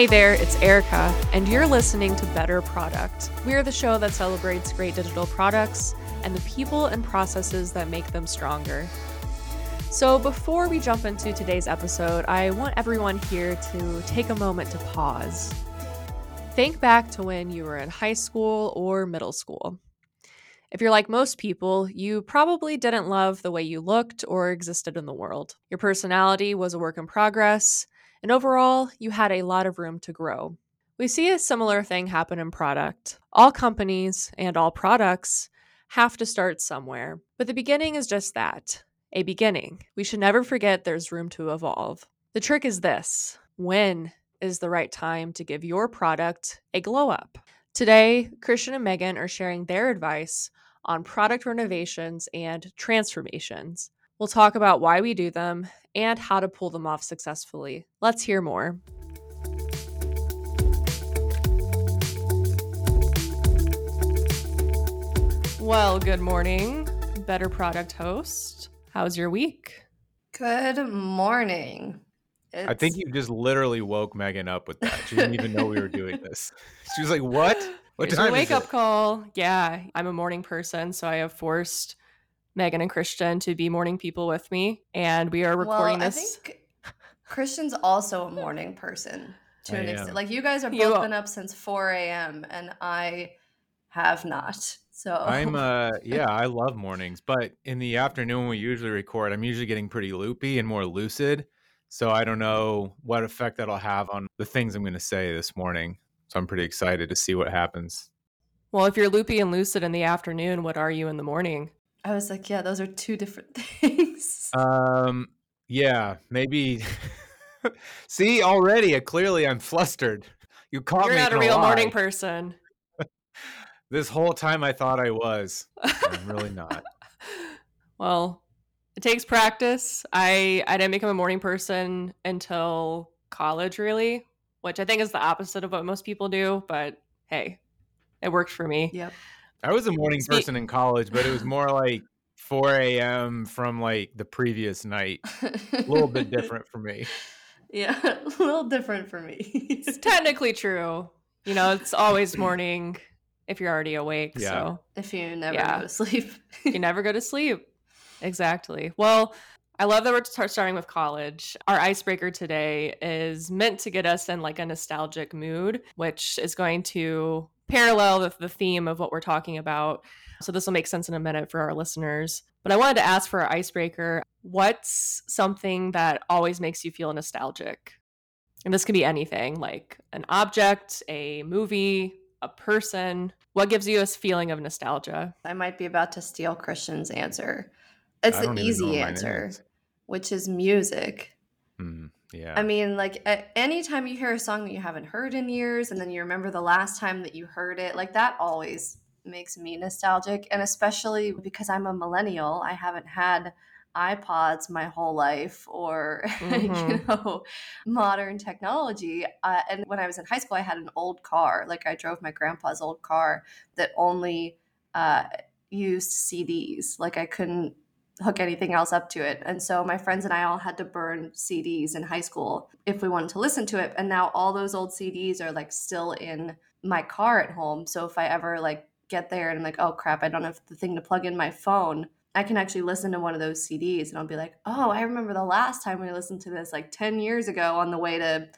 Hey there, it's Erica, and you're listening to Better Product. We're the show that celebrates great digital products and the people and processes that make them stronger. So, before we jump into today's episode, I want everyone here to take a moment to pause. Think back to when you were in high school or middle school. If you're like most people, you probably didn't love the way you looked or existed in the world. Your personality was a work in progress, and overall, you had a lot of room to grow. We see a similar thing happen in product. All companies and all products have to start somewhere, but the beginning is just that a beginning. We should never forget there's room to evolve. The trick is this when is the right time to give your product a glow up? Today, Christian and Megan are sharing their advice on product renovations and transformations. We'll talk about why we do them and how to pull them off successfully. Let's hear more. Well, good morning, Better Product host. How's your week? Good morning. I think you just literally woke Megan up with that. She didn't even know we were doing this. She was like, "What? What Here's time your wake is up it?" call. Yeah, I'm a morning person, so I have forced Megan and Christian to be morning people with me, and we are recording well, this. I think Christian's also a morning person to I an extent. Like you guys have both are- been up since 4 a.m. and I have not. So I'm uh yeah, I love mornings, but in the afternoon when we usually record, I'm usually getting pretty loopy and more lucid. So I don't know what effect that'll have on the things I'm going to say this morning. So I'm pretty excited to see what happens. Well, if you're loopy and lucid in the afternoon, what are you in the morning? I was like, yeah, those are two different things. Um yeah, maybe See, already uh, clearly I'm flustered. You caught me. You're not a real morning person. This whole time I thought I was. I'm really not. well, it takes practice. I I didn't become a morning person until college, really, which I think is the opposite of what most people do. But hey, it worked for me. yep. I was a morning Speak- person in college, but it was more like 4 a.m. from like the previous night. A little bit different for me. Yeah, a little different for me. It's technically true. You know, it's always morning if you're already awake. Yeah. So if you never Yeah. go to sleep. you never go to sleep. Exactly. Well, I love that we're start starting with college. Our icebreaker today is meant to get us in like a nostalgic mood, which is going to parallel with the theme of what we're talking about. So this will make sense in a minute for our listeners. But I wanted to ask for our icebreaker, what's something that always makes you feel nostalgic? And this can be anything, like an object, a movie, a person. What gives you a feeling of nostalgia? I might be about to steal Christian's answer. It's I the don't even know easy answer, is. which is music. Hmm, yeah. I mean, like anytime you hear a song that you haven't heard in years and then you remember the last time that you heard it, like that always makes me nostalgic. And especially because I'm a millennial, I haven't had iPods my whole life or, you Mhm. know, modern technology. Uh, and when I was in high school, I had an old car. Like I drove my grandpa's old car that only uh, used CDs. Like I couldn't hook anything else up to it. And so my friends and I all had to burn CDs in high school if we wanted to listen to it. And now all those old CDs are like still in my car at home. So if I ever like get there and I'm like, oh crap, I don't have the thing to plug in my phone, I can actually listen to one of those CDs and I'll be like, oh, I remember the last time we listened to this like 10 years ago on the way to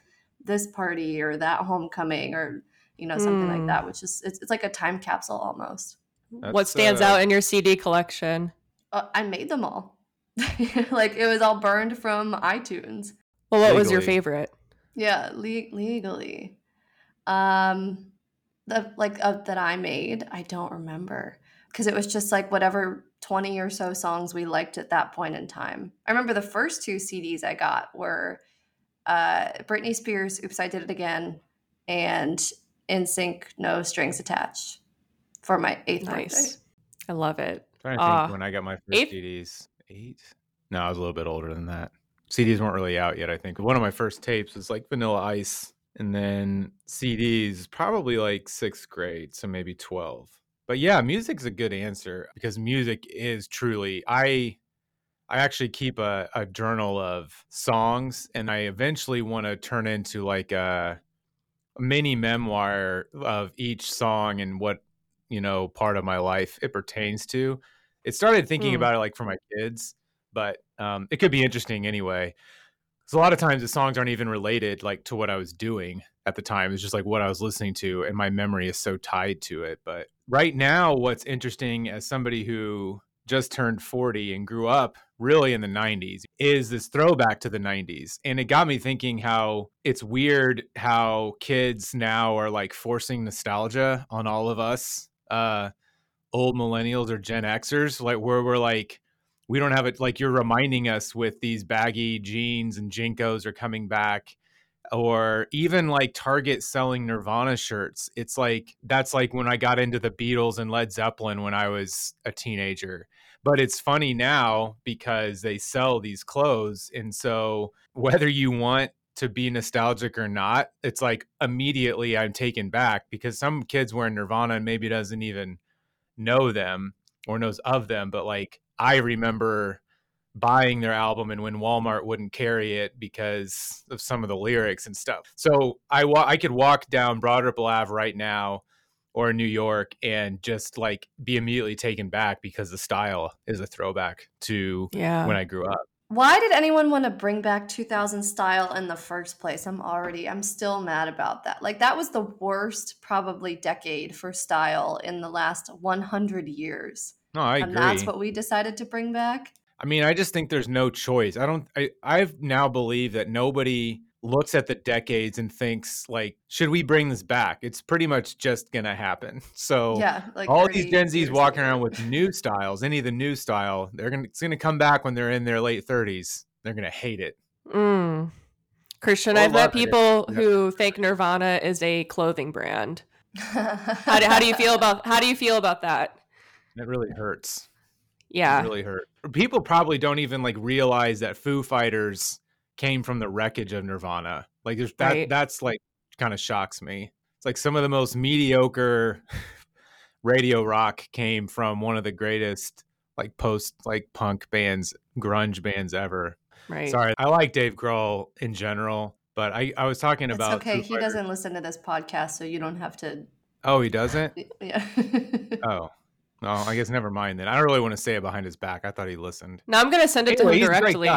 this party or that homecoming or, you know, something Hmm. like that, which is, it's, it's like a time capsule almost. what stands uh, out in your CD collection? Uh, I made them all. like it was all burned from iTunes. Well, what was your favorite? Yeah, le- legally. Um, the like uh, that I made, I don't remember because it was just like whatever twenty or so songs we liked at that point in time. I remember the first two CDs I got were uh, Britney Spears, "Oops, I Did It Again," and "NSYNC," "No Strings Attached" for my eighth Nice. birthday. I love it. Trying to think Ah, when I got my first eighth- CDs. Eight? No, I was a little bit older than that. CDs weren't really out yet, I think. One of my first tapes was like Vanilla Ice. And then CDs, probably like sixth grade, so maybe 12. But yeah, music's a good answer because music is truly I I actually keep a, a journal of songs and I eventually want to turn into like a mini memoir of each song and what you know part of my life it pertains to. It started thinking Mm. about it like for my kids, but um, it could be interesting anyway. Because a lot of times the songs aren't even related like to what I was doing at the time. It's just like what I was listening to, and my memory is so tied to it. But right now, what's interesting as somebody who just turned 40 and grew up really in the 90s is this throwback to the 90s. And it got me thinking how it's weird how kids now are like forcing nostalgia on all of us, uh, old millennials or Gen Xers, like where we're like, we don't have it like you're reminding us with these baggy jeans and JNCOs are coming back or even like Target selling Nirvana shirts. It's like that's like when I got into the Beatles and Led Zeppelin when I was a teenager. But it's funny now because they sell these clothes. And so whether you want to be nostalgic or not, it's like immediately I'm taken back because some kids wearing Nirvana and maybe doesn't even know them or knows of them. But like I remember buying their album and when Walmart wouldn't carry it because of some of the lyrics and stuff. So I wa- I could walk down Broad Ripple Ave right now or in New York and just like be immediately taken back because the style is a throwback to Yeah. when I grew up. Why did anyone want to bring back 2000 style in the first place? I'm already, I'm still mad about that. Like, that was the worst, probably, decade for style in the last 100 years. No, I and agree. that's what we decided to bring back. I mean, I just think there's no choice. I don't. I I've now believe that nobody looks at the decades and thinks like, should we bring this back? It's pretty much just gonna happen. So yeah. Like all these Gen Zs walking later. around with new styles, any of the new style, they're gonna it's gonna come back when they're in their late 30s. They're gonna hate it. Mm. Christian, I've met people Yeah. who think Nirvana is a clothing brand. How do, how do you feel about how do you feel about that? It really hurts. Yeah. It really hurt. People probably don't even like realize that Foo Fighters came from the wreckage of Nirvana. Like there's that Right. that's like kind of shocks me. It's like some of the most mediocre radio rock came from one of the greatest like post like punk bands, grunge bands ever. Right. Sorry, I like Dave Grohl in general, but I I was talking It's about okay. Foo He Fighters- doesn't listen to this podcast, so you don't have to. Oh, he doesn't. Yeah. Oh, well, I guess never mind then. I don't really want to say it behind his back. I thought he listened. Now I'm gonna send it Anyway, to him he's a great directly.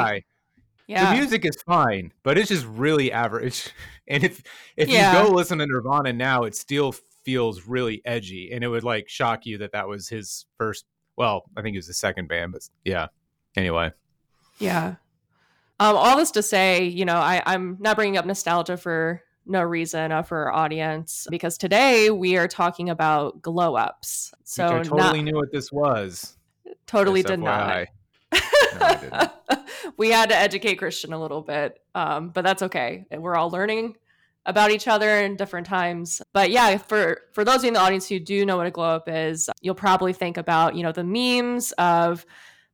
Yeah. The music is fine, but it's just really average. And if if Yeah. you go listen to Nirvana now, it still feels really edgy, and it would like shock you that that was his first. Well, I think it was the second band, but yeah. Anyway, Yeah. Um, all this to say, you know, I, I'm not bringing up nostalgia for no reason uh, for our audience because today we are talking about glow ups. So which I totally not, knew what this was. totally did not. We had to educate Christian a little bit, um, but that's okay. We're all learning about each other in different times. But yeah, for for those in the audience who do know what a glow up is, you'll probably think about you know the memes of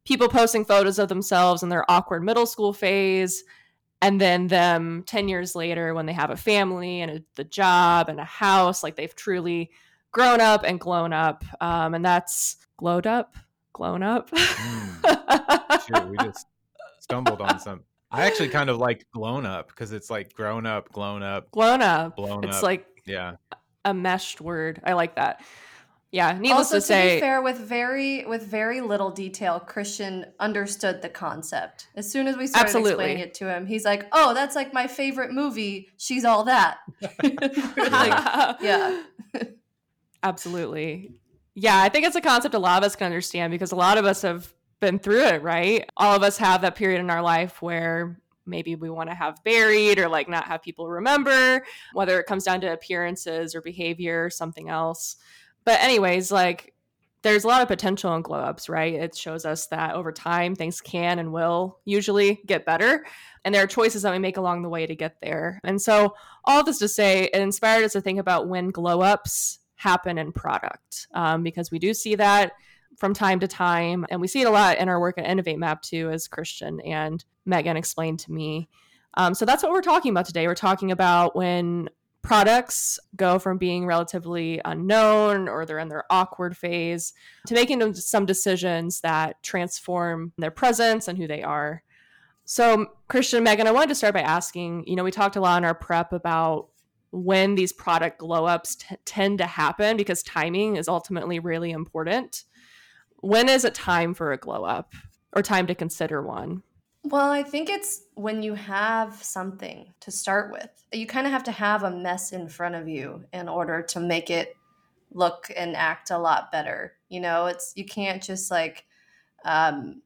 people posting photos of themselves in their awkward middle school phase. And then them 10 years later, when they have a family and a, the job and a house, like they've truly grown up and grown up. Um, and that's glowed up, grown up. Mm. Shoot, we just stumbled on some. I actually kind of like blown up because it's like grown up, blown up, blown up. blown it's up. like yeah. a meshed word. I like that. Yeah, needless also, to say, be fair, with very with very little detail, Christian understood the concept. As soon as we started Absolutely. explaining it to him, he's like, "Oh, that's like my favorite movie. She's all that." Like, yeah. absolutely. Yeah, I think it's a concept a lot of us can understand because a lot of us have been through it, right? All of us have that period in our life where maybe we want to have buried or like not have people remember, whether it comes down to appearances or behavior or something else. But, anyways, like there's a lot of potential in glow ups, right? It shows us that over time things can and will usually get better. And there are choices that we make along the way to get there. And so, all this to say, it inspired us to think about when glow ups happen in product um, because we do see that from time to time. And we see it a lot in our work at Innovate Map too, as Christian and Megan explained to me. Um, so that's what we're talking about today. We're talking about when products go from being relatively unknown or they're in their awkward phase to making some decisions that transform their presence and who they are. So, Christian Megan, I wanted to start by asking you know, we talked a lot in our prep about when these product glow ups t- tend to happen because timing is ultimately really important. When is it time for a glow up or time to consider one? Well, I think it's when you have something to start with. You kind of have to have a mess in front of you in order to make it look and act a lot better. You know, it's you can't just like um,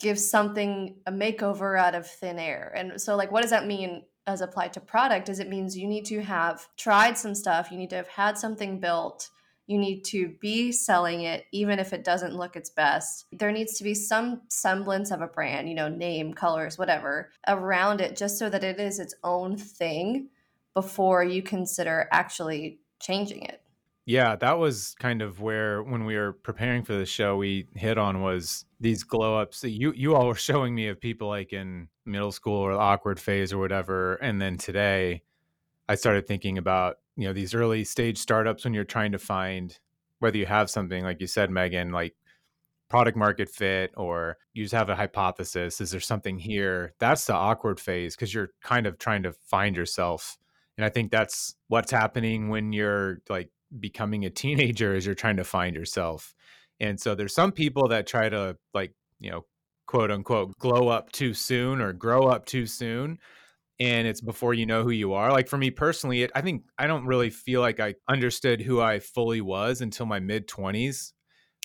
give something a makeover out of thin air. And so, like, what does that mean as applied to product is it means you need to have tried some stuff, you need to have had something built, you need to be selling it even if it doesn't look its best. There needs to be some semblance of a brand, you know, name, colors, whatever, around it just so that it is its own thing before you consider actually changing it. Yeah, that was kind of where when we were preparing for the show we hit on was these glow ups that you you all were showing me of people like in middle school or awkward phase or whatever and then today I started thinking about, you know, these early stage startups when you're trying to find whether you have something like you said Megan like product market fit or you just have a hypothesis is there something here that's the awkward phase because you're kind of trying to find yourself and i think that's what's happening when you're like becoming a teenager as you're trying to find yourself. And so there's some people that try to like, you know, quote unquote glow up too soon or grow up too soon and it's before you know who you are. Like for me personally, it, I think I don't really feel like I understood who I fully was until my mid 20s.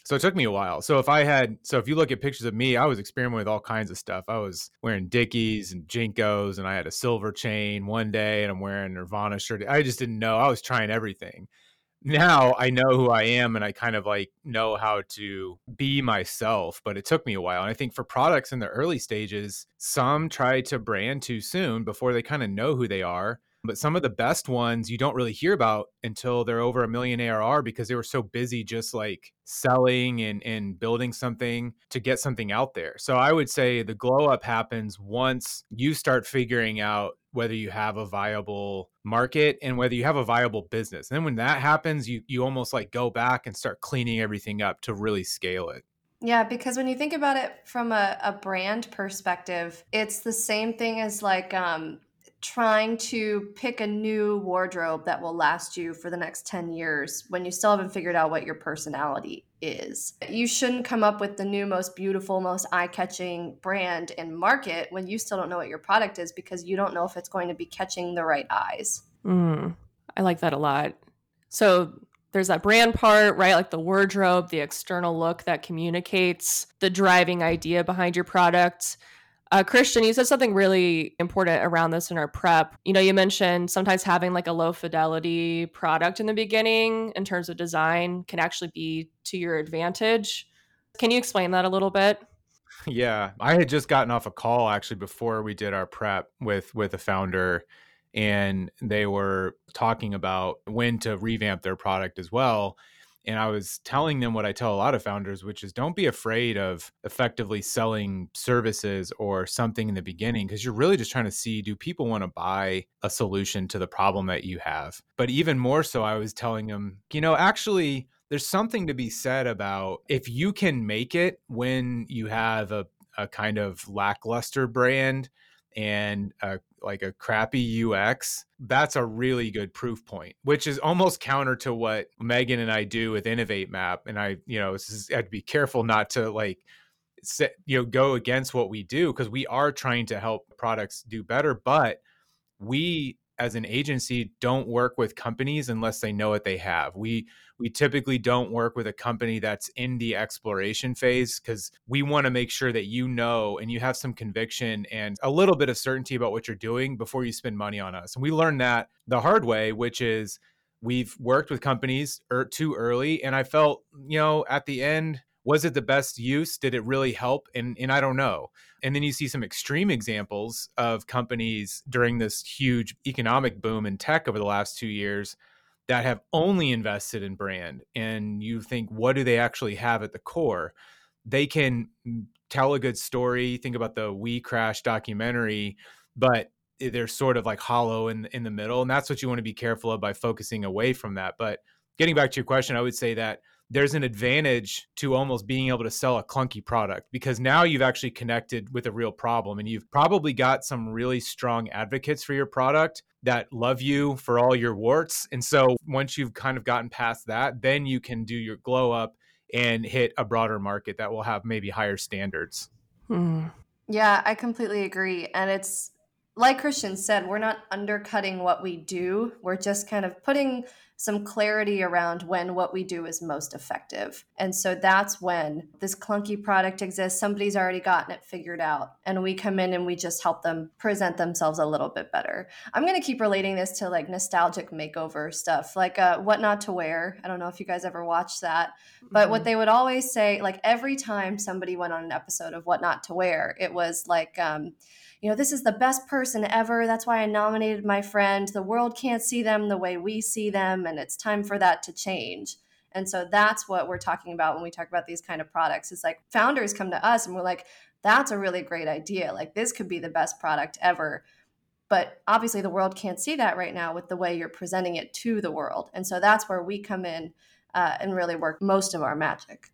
So it took me a while. So if I had, so if you look at pictures of me, I was experimenting with all kinds of stuff. I was wearing Dickies and JNCOs and I had a silver chain one day, and I'm wearing Nirvana shirt. I just didn't know. I was trying everything now I know who I am and I kind of like know how to be myself, but it took me a while. And I think for products in the early stages, some try to brand too soon before they kind of know who they are. But some of the best ones you don't really hear about until they're over a million ARR because they were so busy just like selling and, and building something to get something out there. So I would say the glow up happens once you start figuring out whether you have a viable market and whether you have a viable business. And then when that happens, you you almost like go back and start cleaning everything up to really scale it. Yeah, because when you think about it from a, a brand perspective, it's the same thing as like um, trying to pick a new wardrobe that will last you for the next 10 years when you still haven't figured out what your personality is. You shouldn't come up with the new, most beautiful, most eye catching brand and market when you still don't know what your product is because you don't know if it's going to be catching the right eyes. Mm, I like that a lot. So there's that brand part, right? Like the wardrobe, the external look that communicates the driving idea behind your product. Uh, Christian, you said something really important around this in our prep. You know, you mentioned sometimes having like a low fidelity product in the beginning in terms of design can actually be to your advantage. Can you explain that a little bit? Yeah, I had just gotten off a call actually before we did our prep with with a founder and they were talking about when to revamp their product as well and I was telling them what I tell a lot of founders, which is don't be afraid of effectively selling services or something in the beginning because you're really just trying to see do people want to buy a solution to the problem that you have. But even more so, I was telling them, you know, actually, there's something to be said about if you can make it when you have a, a kind of lackluster brand and a like a crappy UX, that's a really good proof point, which is almost counter to what Megan and I do with Innovate Map. And I, you know, I have to be careful not to like, set, you know, go against what we do because we are trying to help products do better. But we as an agency don't work with companies unless they know what they have. We we typically don't work with a company that's in the exploration phase because we want to make sure that you know and you have some conviction and a little bit of certainty about what you're doing before you spend money on us. And we learned that the hard way, which is we've worked with companies er, too early and I felt, you know, at the end was it the best use? Did it really help? And and i don't know. And then you see some extreme examples of companies during this huge economic boom in tech over the last 2 years that have only invested in brand and you think what do they actually have at the core? They can tell a good story think about the we crash documentary but they're sort of like hollow in in the middle and that's what you want to be careful of by focusing away from that. But getting back to your question i would say that there's an advantage to almost being able to sell a clunky product because now you've actually connected with a real problem and you've probably got some really strong advocates for your product that love you for all your warts. And so once you've kind of gotten past that, then you can do your glow up and hit a broader market that will have maybe higher standards. Hmm. Yeah, I completely agree. And it's like Christian said, we're not undercutting what we do. We're just kind of putting some clarity around when what we do is most effective. And so that's when this clunky product exists. Somebody's already gotten it figured out, and we come in and we just help them present themselves a little bit better. I'm going to keep relating this to like nostalgic makeover stuff, like uh, What Not to Wear. I don't know if you guys ever watched that, but mm-hmm. what they would always say, like every time somebody went on an episode of What Not to Wear, it was like, um, you know, this is the best person ever. That's why I nominated my friend. The world can't see them the way we see them, and it's time for that to change. And so that's what we're talking about when we talk about these kind of products. It's like founders come to us and we're like, that's a really great idea. Like, this could be the best product ever. But obviously, the world can't see that right now with the way you're presenting it to the world. And so that's where we come in uh, and really work most of our magic.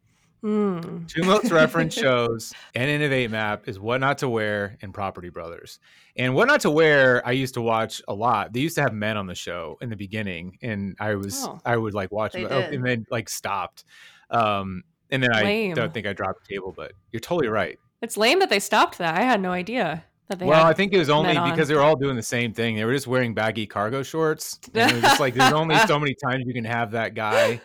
Mm. Two most reference shows and Innovate Map is What Not to Wear and Property Brothers. And What Not to Wear, I used to watch a lot. They used to have men on the show in the beginning, and I was oh, I would like watch them, oh, and then like stopped. Um, and then lame. I don't think I dropped the table, but you're totally right. It's lame that they stopped that. I had no idea. That they well, I think it was only because they were all doing the same thing. They were just wearing baggy cargo shorts. And it was just like there's only so many times you can have that guy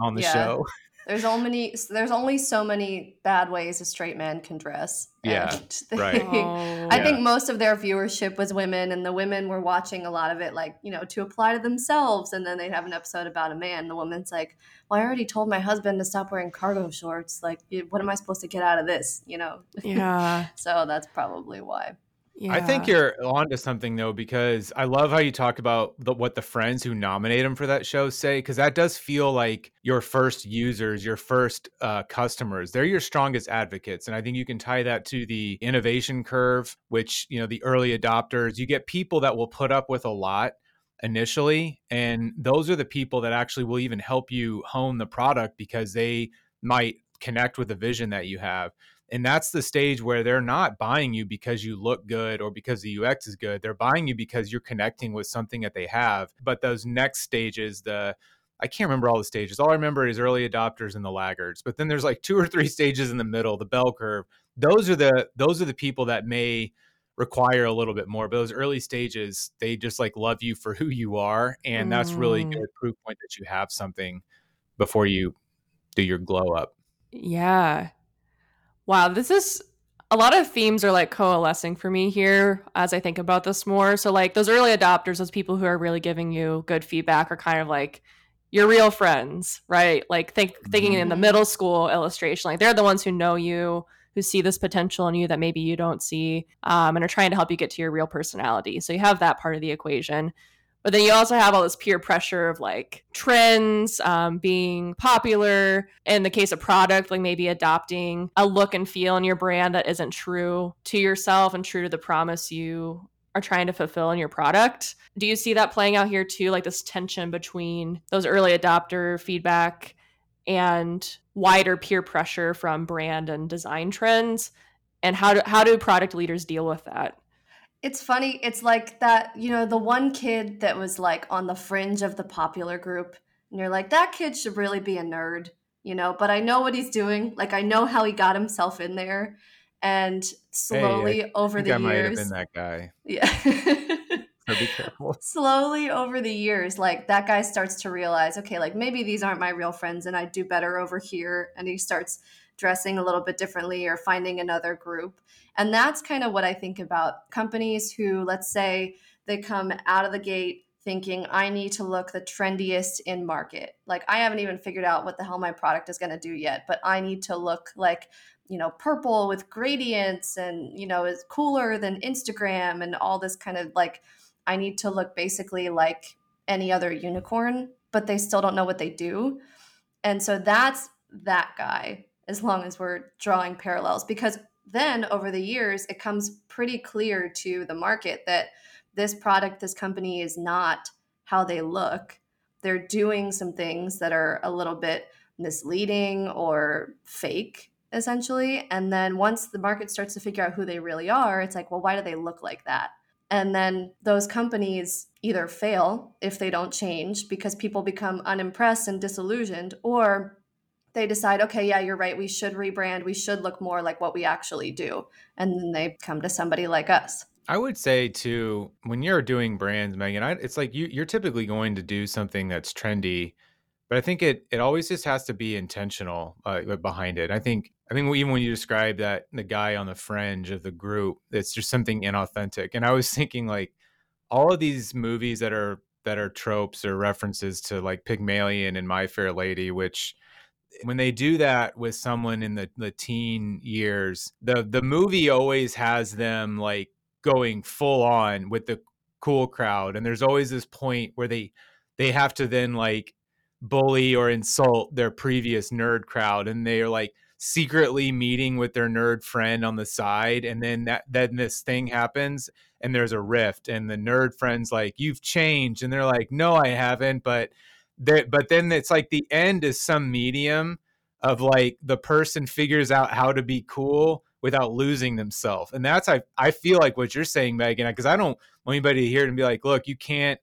on the yeah. show. There's only there's only so many bad ways a straight man can dress. Yeah, they, right. Oh, I yeah. think most of their viewership was women, and the women were watching a lot of it, like you know, to apply to themselves. And then they'd have an episode about a man. The woman's like, "Well, I already told my husband to stop wearing cargo shorts. Like, what am I supposed to get out of this? You know?" Yeah. so that's probably why. Yeah. I think you're onto something though, because I love how you talk about the, what the friends who nominate them for that show say, because that does feel like your first users, your first uh, customers. They're your strongest advocates, and I think you can tie that to the innovation curve, which you know the early adopters. You get people that will put up with a lot initially, and those are the people that actually will even help you hone the product because they might connect with the vision that you have and that's the stage where they're not buying you because you look good or because the UX is good. They're buying you because you're connecting with something that they have. But those next stages, the I can't remember all the stages. All I remember is early adopters and the laggards. But then there's like two or three stages in the middle, the bell curve. Those are the those are the people that may require a little bit more. But those early stages, they just like love you for who you are, and mm. that's really mm. good proof point that you have something before you do your glow up. Yeah, Wow, this is a lot of themes are like coalescing for me here as I think about this more. So like those early adopters, those people who are really giving you good feedback are kind of like your real friends, right? Like think thinking in the mm-hmm. middle school illustration, like they're the ones who know you, who see this potential in you that maybe you don't see, um, and are trying to help you get to your real personality. So you have that part of the equation. But then you also have all this peer pressure of like trends um, being popular. In the case of product, like maybe adopting a look and feel in your brand that isn't true to yourself and true to the promise you are trying to fulfill in your product. Do you see that playing out here too? Like this tension between those early adopter feedback and wider peer pressure from brand and design trends? And how do, how do product leaders deal with that? It's funny. It's like that, you know, the one kid that was like on the fringe of the popular group. And you're like, that kid should really be a nerd, you know, but I know what he's doing. Like, I know how he got himself in there. And slowly hey, I over the I years. might have been that guy. Yeah. so be careful. Slowly over the years, like that guy starts to realize, okay, like maybe these aren't my real friends and I do better over here. And he starts dressing a little bit differently or finding another group. And that's kind of what I think about companies who, let's say, they come out of the gate thinking I need to look the trendiest in market. Like I haven't even figured out what the hell my product is going to do yet, but I need to look like, you know, purple with gradients and, you know, is cooler than Instagram and all this kind of like I need to look basically like any other unicorn, but they still don't know what they do. And so that's that guy as long as we're drawing parallels because then over the years it comes pretty clear to the market that this product this company is not how they look they're doing some things that are a little bit misleading or fake essentially. And then once the market starts to figure out who they really are, it's like, well, why do they look like that? And then those companies either fail if they don't change because people become unimpressed and disillusioned, or they decide, okay, yeah, you're right, we should rebrand, we should look more like what we actually do. And then they come to somebody like us. I would say too, when you're doing brands, Megan, I, it's like you, you're typically going to do something that's trendy, but I think it it always just has to be intentional uh, behind it. I think I think even when you describe that the guy on the fringe of the group, it's just something inauthentic. And I was thinking like all of these movies that are that are tropes or references to like Pygmalion and My Fair Lady, which when they do that with someone in the, the teen years, the the movie always has them like going full on with the cool crowd. And there's always this point where they they have to then like bully or insult their previous nerd crowd and they're like secretly meeting with their nerd friend on the side and then that then this thing happens and there's a rift and the nerd friend's like you've changed and they're like no I haven't but but then it's like the end is some medium of like the person figures out how to be cool without losing themselves and that's I I feel like what you're saying Megan because I don't want anybody to hear it and be like look you can't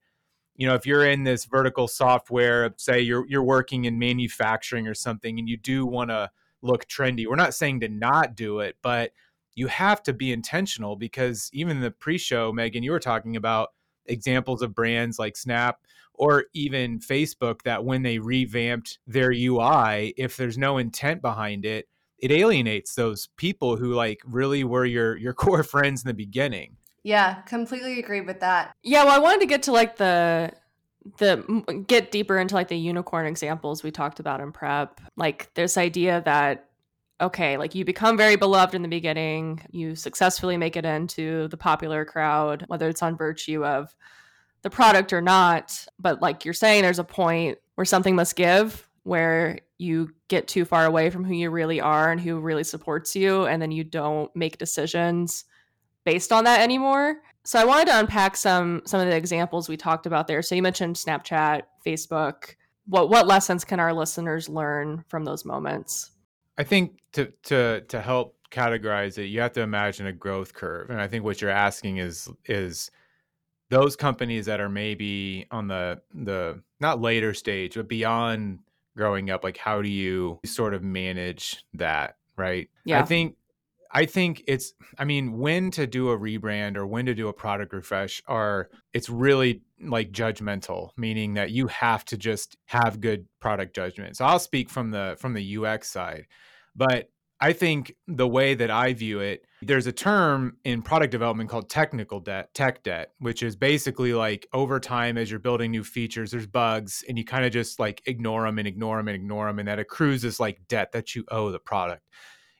you know if you're in this vertical software say you're you're working in manufacturing or something and you do want to look trendy we're not saying to not do it but you have to be intentional because even the pre-show megan you were talking about examples of brands like snap or even facebook that when they revamped their ui if there's no intent behind it it alienates those people who like really were your your core friends in the beginning yeah, completely agree with that. Yeah, well, I wanted to get to like the the get deeper into like the unicorn examples we talked about in prep. Like this idea that okay, like you become very beloved in the beginning, you successfully make it into the popular crowd, whether it's on virtue of the product or not, but like you're saying there's a point where something must give where you get too far away from who you really are and who really supports you and then you don't make decisions based on that anymore. So I wanted to unpack some some of the examples we talked about there. So you mentioned Snapchat, Facebook. What what lessons can our listeners learn from those moments? I think to to to help categorize it, you have to imagine a growth curve. And I think what you're asking is is those companies that are maybe on the the not later stage, but beyond growing up, like how do you sort of manage that, right? Yeah. I think I think it's I mean when to do a rebrand or when to do a product refresh are it's really like judgmental meaning that you have to just have good product judgment. So I'll speak from the from the UX side. But I think the way that I view it there's a term in product development called technical debt, tech debt, which is basically like over time as you're building new features there's bugs and you kind of just like ignore them and ignore them and ignore them and that accrues as like debt that you owe the product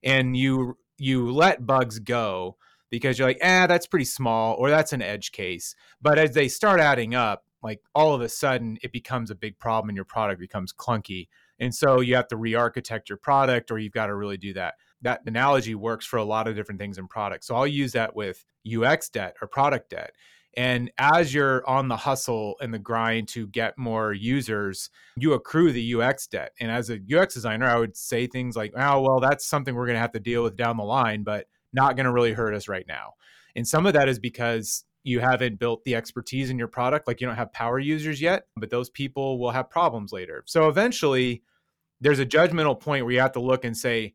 and you you let bugs go because you're like, eh, that's pretty small or that's an edge case. But as they start adding up, like all of a sudden it becomes a big problem and your product becomes clunky. And so you have to re architect your product or you've got to really do that. That analogy works for a lot of different things in products. So I'll use that with UX debt or product debt. And as you're on the hustle and the grind to get more users, you accrue the UX debt. And as a UX designer, I would say things like, oh, well, that's something we're going to have to deal with down the line, but not going to really hurt us right now. And some of that is because you haven't built the expertise in your product, like you don't have power users yet, but those people will have problems later. So eventually, there's a judgmental point where you have to look and say,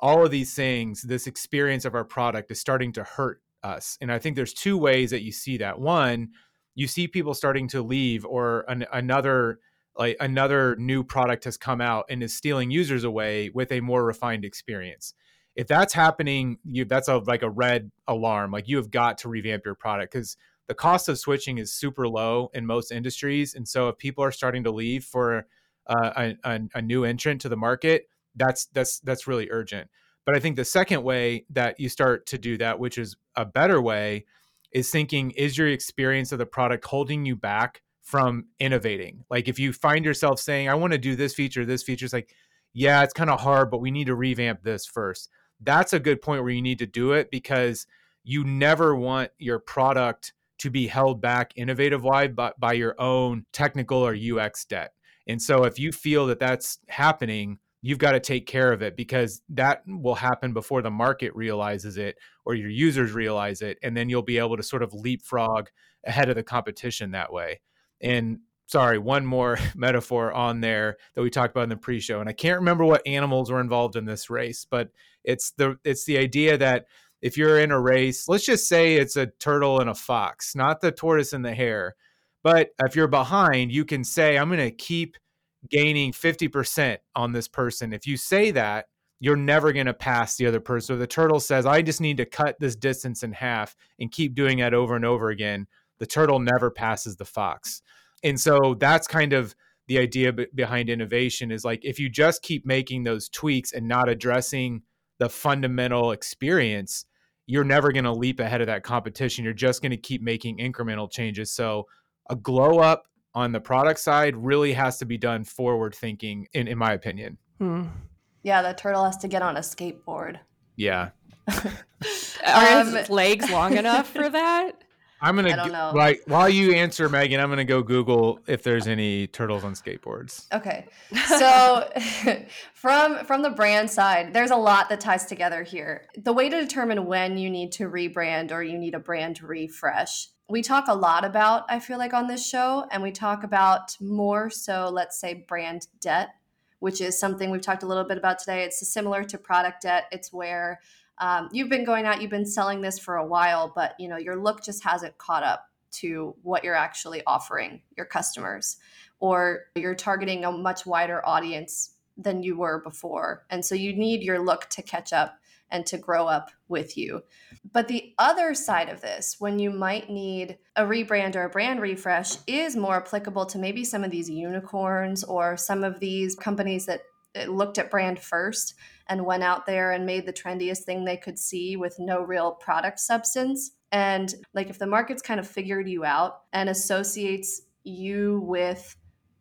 all of these things, this experience of our product is starting to hurt us. And I think there's two ways that you see that. One, you see people starting to leave, or an, another like another new product has come out and is stealing users away with a more refined experience. If that's happening, you that's a like a red alarm. Like you have got to revamp your product because the cost of switching is super low in most industries. And so if people are starting to leave for uh, a, a, a new entrant to the market, that's that's that's really urgent. But I think the second way that you start to do that, which is a better way, is thinking is your experience of the product holding you back from innovating? Like if you find yourself saying, I want to do this feature, this feature, is like, yeah, it's kind of hard, but we need to revamp this first. That's a good point where you need to do it because you never want your product to be held back innovative wise by, by your own technical or UX debt. And so if you feel that that's happening, you've got to take care of it because that will happen before the market realizes it or your users realize it and then you'll be able to sort of leapfrog ahead of the competition that way. And sorry one more metaphor on there that we talked about in the pre-show and i can't remember what animals were involved in this race but it's the it's the idea that if you're in a race let's just say it's a turtle and a fox not the tortoise and the hare but if you're behind you can say i'm going to keep gaining 50% on this person. If you say that, you're never going to pass the other person. So the turtle says, I just need to cut this distance in half and keep doing that over and over again. The turtle never passes the fox. And so that's kind of the idea behind innovation is like if you just keep making those tweaks and not addressing the fundamental experience, you're never going to leap ahead of that competition. You're just going to keep making incremental changes. So a glow up on the product side really has to be done forward thinking in, in my opinion. Hmm. yeah the turtle has to get on a skateboard. Yeah. Are um, his legs long enough for that? I'm gonna know. like while you answer megan i'm gonna go google if there's any turtles on skateboards. Okay. So from from the brand side there's a lot that ties together here. The way to determine when you need to rebrand or you need a brand refresh we talk a lot about, I feel like, on this show, and we talk about more so, let's say, brand debt, which is something we've talked a little bit about today. It's similar to product debt. It's where um, you've been going out, you've been selling this for a while, but you know your look just hasn't caught up to what you're actually offering your customers, or you're targeting a much wider audience than you were before, and so you need your look to catch up and to grow up with you. But the other side of this, when you might need a rebrand or a brand refresh, is more applicable to maybe some of these unicorns or some of these companies that looked at brand first and went out there and made the trendiest thing they could see with no real product substance. And like if the market's kind of figured you out and associates you with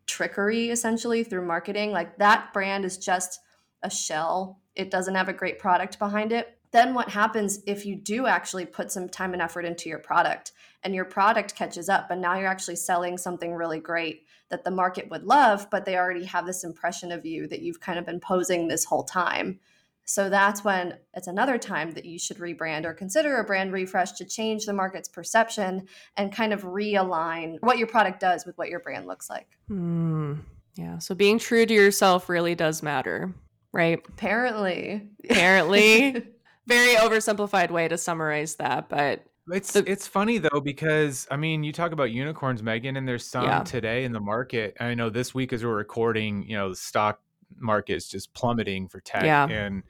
trickery essentially through marketing, like that brand is just a shell it doesn't have a great product behind it, then what happens if you do actually put some time and effort into your product and your product catches up and now you're actually selling something really great that the market would love, but they already have this impression of you that you've kind of been posing this whole time. So that's when it's another time that you should rebrand or consider a brand refresh to change the market's perception and kind of realign what your product does with what your brand looks like. Hmm. Yeah. So being true to yourself really does matter right? Apparently. Apparently. Very oversimplified way to summarize that, but it's the, it's funny though because I mean you talk about unicorns, Megan, and there's some yeah. today in the market. I know this week as we're recording, you know, the stock market is just plummeting for tech, yeah. and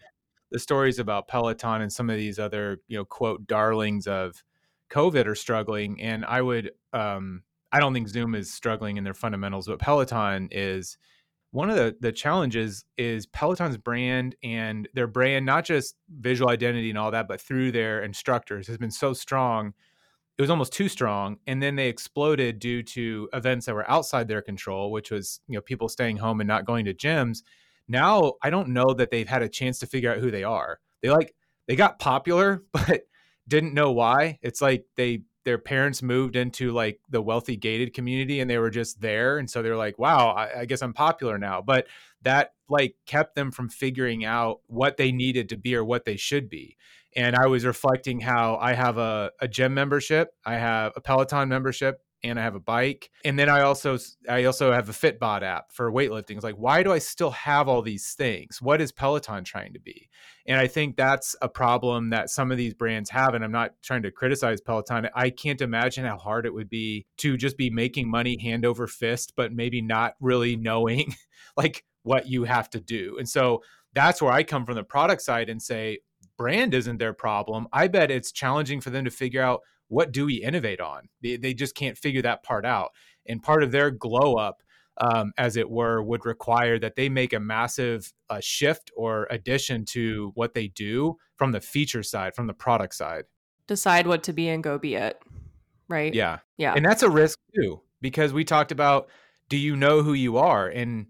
the stories about Peloton and some of these other you know quote darlings of COVID are struggling. And I would um I don't think Zoom is struggling in their fundamentals, but Peloton is one of the, the challenges is Peloton's brand and their brand, not just visual identity and all that, but through their instructors has been so strong. It was almost too strong. And then they exploded due to events that were outside their control, which was, you know, people staying home and not going to gyms. Now I don't know that they've had a chance to figure out who they are. They like they got popular, but didn't know why. It's like they their parents moved into like the wealthy gated community and they were just there and so they're like wow I, I, guess i'm popular now. But that like kept them from figuring out what they needed to be or what they should be. And i was reflecting how i have a, a gym membership i have a peloton membership and I have a bike. And then I also I also have a Fitbod app for weightlifting. It's like, why do I still have all these things? What is Peloton trying to be? And I think that's a problem that some of these brands have. And I'm not trying to criticize Peloton. I can't imagine how hard it would be to just be making money hand over fist, but maybe not really knowing like what you have to do. And so that's where I come from the product side and say, brand isn't their problem. I bet it's challenging for them to figure out what do we innovate on? They, they just can't figure that part out. And part of their glow up, um, as it were, would require that they make a massive uh, shift or addition to what they do from the feature side, from the product side. Decide what to be and go be it. Right. Yeah. Yeah. And that's a risk too, because we talked about do you know who you are? And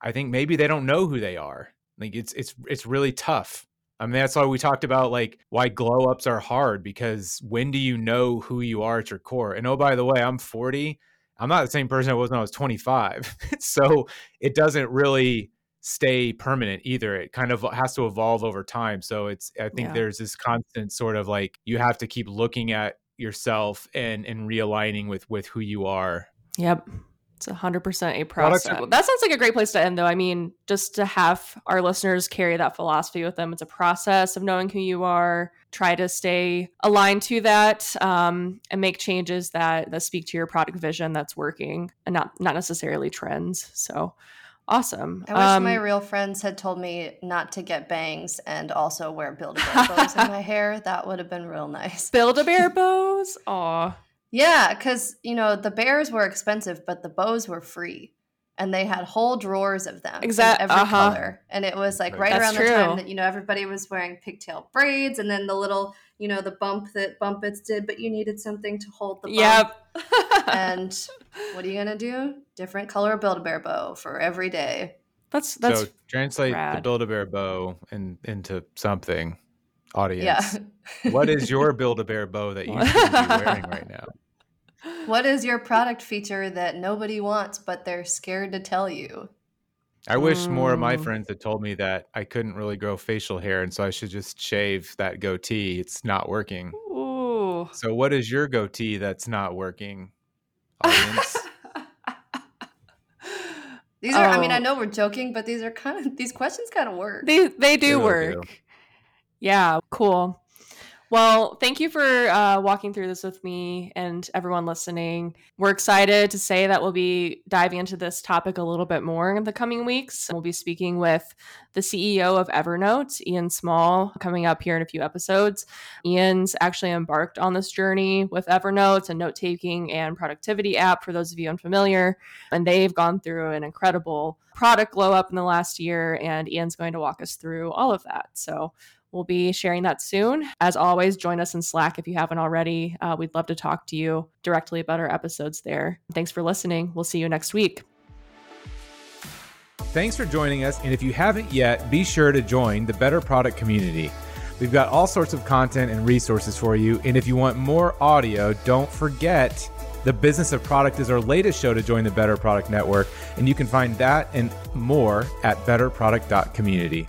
I think maybe they don't know who they are. Like it's it's it's really tough I mean, that's why we talked about like why glow ups are hard because when do you know who you are at your core? And oh, by the way, I'm 40. I'm not the same person I was when I was 25. so it doesn't really stay permanent either. It kind of has to evolve over time. So it's I think Yeah. there's this constant sort of like you have to keep looking at yourself and and realigning with with who you are. Yep. It's 100% a Products process. are- That sounds like a great place to end, though. I mean, just to have our listeners carry that philosophy with them. It's a process of knowing who you are. Try to stay aligned to that um, and make changes that, that speak to your product vision that's working and not, not necessarily trends. So awesome. I wish Um, my real friends had told me not to get bangs and also wear Build-A-Bear bows in my hair. That would have been real nice. Build a bear bows. Aw. Yeah, because you know the bears were expensive, but the bows were free, and they had whole drawers of them, in Exact- every uh-huh. color. And it was like Right. right That's around the time that you know everybody was wearing pigtail braids, and then the little you know the bump that Bumpits did, but you needed something to hold the bump. Yep. And what are you gonna do? Different color Build-A-Bear bow for every day. that's that's so translate the. Build a Bear bow in, into something. audience. Yeah. Audience. what is your Build a Bear bow that you should be wearing right now? What is your product feature that nobody wants, but they're scared to tell you? I wish more of my Mm. friends had told me that I couldn't really grow facial hair and so I should just shave that goatee. It's not working. Ooh. So what is your goatee that's not working? Audience. These are. I mean, I Oh. know we're joking, but these are kind of these questions kind of work. They they do really do. work. Yeah, cool. Well, thank you for uh, walking through this with me and everyone listening. We're excited to say that we'll be diving into this topic a little bit more in the coming weeks. We'll be speaking with the CEO of Evernote, Ian Small, coming up here in a few episodes. Ian's actually embarked on this journey with Evernote, a note taking and productivity app for those of you unfamiliar. And they've gone through an incredible product glow up in the last year. And Ian's going to walk us through all of that. So we'll be sharing that soon. As always, join us in Slack if you haven't already. Uh, we'd love to talk to you directly about our episodes there. Thanks for listening. We'll see you next week. Thanks for joining us. And if you haven't yet, be sure to join the Better Product community. We've got all sorts of content and resources for you. And if you want more audio, don't forget the Business of Product is our latest show to join the Better Product Network. And you can find that and more at betterproduct.community.